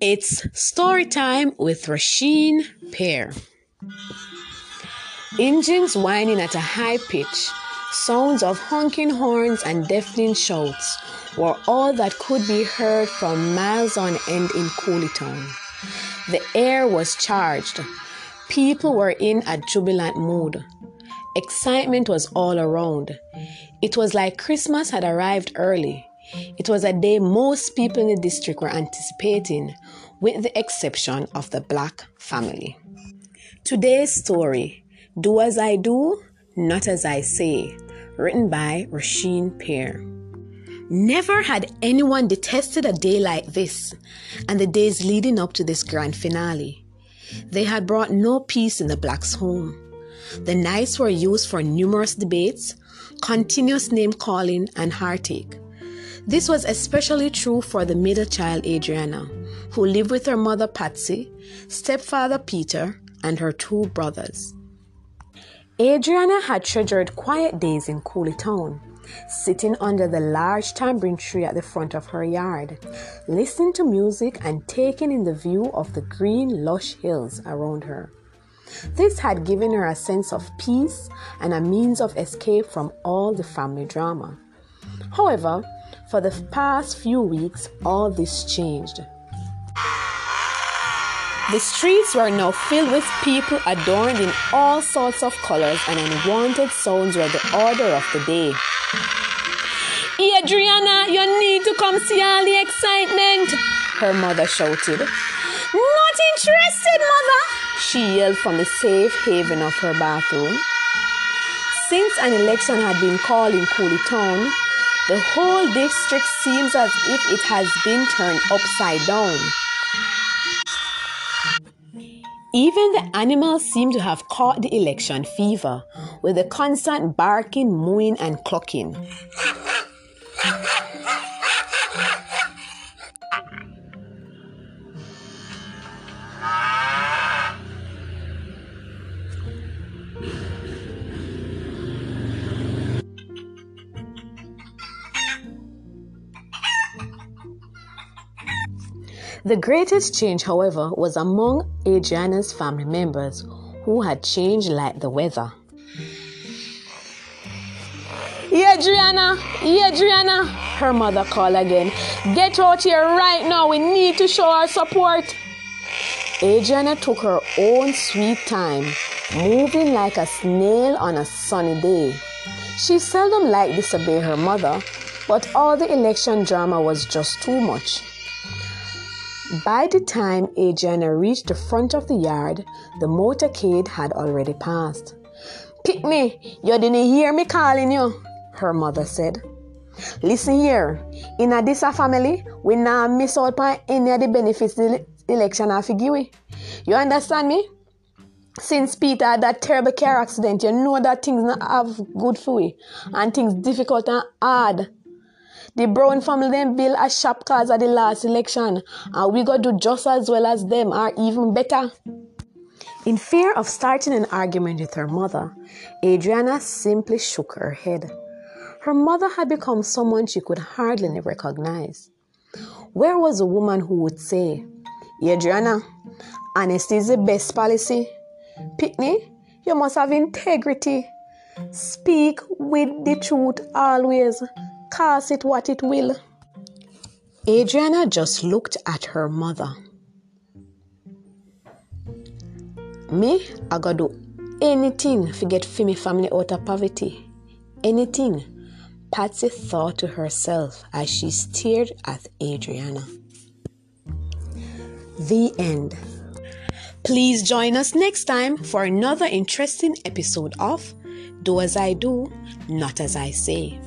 It's story time with Rasheen Pear. Engines whining at a high pitch, sounds of honking horns and deafening shouts were all that could be heard from miles on end in Cooleytown. The air was charged. People were in a jubilant mood. Excitement was all around. It was like Christmas had arrived early. It was a day most people in the district were anticipating, with the exception of the black family. Today's story Do As I Do, Not As I Say, written by Rasheen Pear. Never had anyone detested a day like this and the days leading up to this grand finale. They had brought no peace in the blacks' home. The nights were used for numerous debates, continuous name calling, and heartache. This was especially true for the middle child Adriana, who lived with her mother Patsy, stepfather Peter, and her two brothers. Adriana had treasured quiet days in Cooleytown, sitting under the large tamarind tree at the front of her yard, listening to music and taking in the view of the green, lush hills around her. This had given her a sense of peace and a means of escape from all the family drama. However, for the past few weeks, all this changed. The streets were now filled with people adorned in all sorts of colors, and unwanted sounds were the order of the day. Adriana, you need to come see all the excitement, her mother shouted. Not interested, mother, she yelled from the safe haven of her bathroom. Since an election had been called in Cooleytown, the whole district seems as if it has been turned upside down. Even the animals seem to have caught the election fever with the constant barking, mooing, and clucking. The greatest change, however, was among Adriana's family members who had changed like the weather. Adriana, Adriana, her mother called again. Get out here right now. We need to show our support. Adriana took her own sweet time, moving like a snail on a sunny day. She seldom liked to disobey her mother, but all the election drama was just too much. By the time Adriana reached the front of the yard, the motorcade had already passed. Pick me, you didn't hear me calling you, her mother said. Listen here, in a this family, we now miss out on any of the benefits the election have give we. You understand me? Since Peter had that terrible car accident, you know that things not have good for we and things difficult and hard. The Brown family then build a shop cause at the last election, and we got to do just as well as them, or even better. In fear of starting an argument with her mother, Adriana simply shook her head. Her mother had become someone she could hardly recognize. Where was a woman who would say, Adriana, honesty is the best policy? Pickney, you must have integrity. Speak with the truth always cast it what it will. Adriana just looked at her mother. Me, I gotta do anything to get Fimi family out of poverty. Anything. Patsy thought to herself as she stared at Adriana. The end. Please join us next time for another interesting episode of Do As I Do, Not As I Say.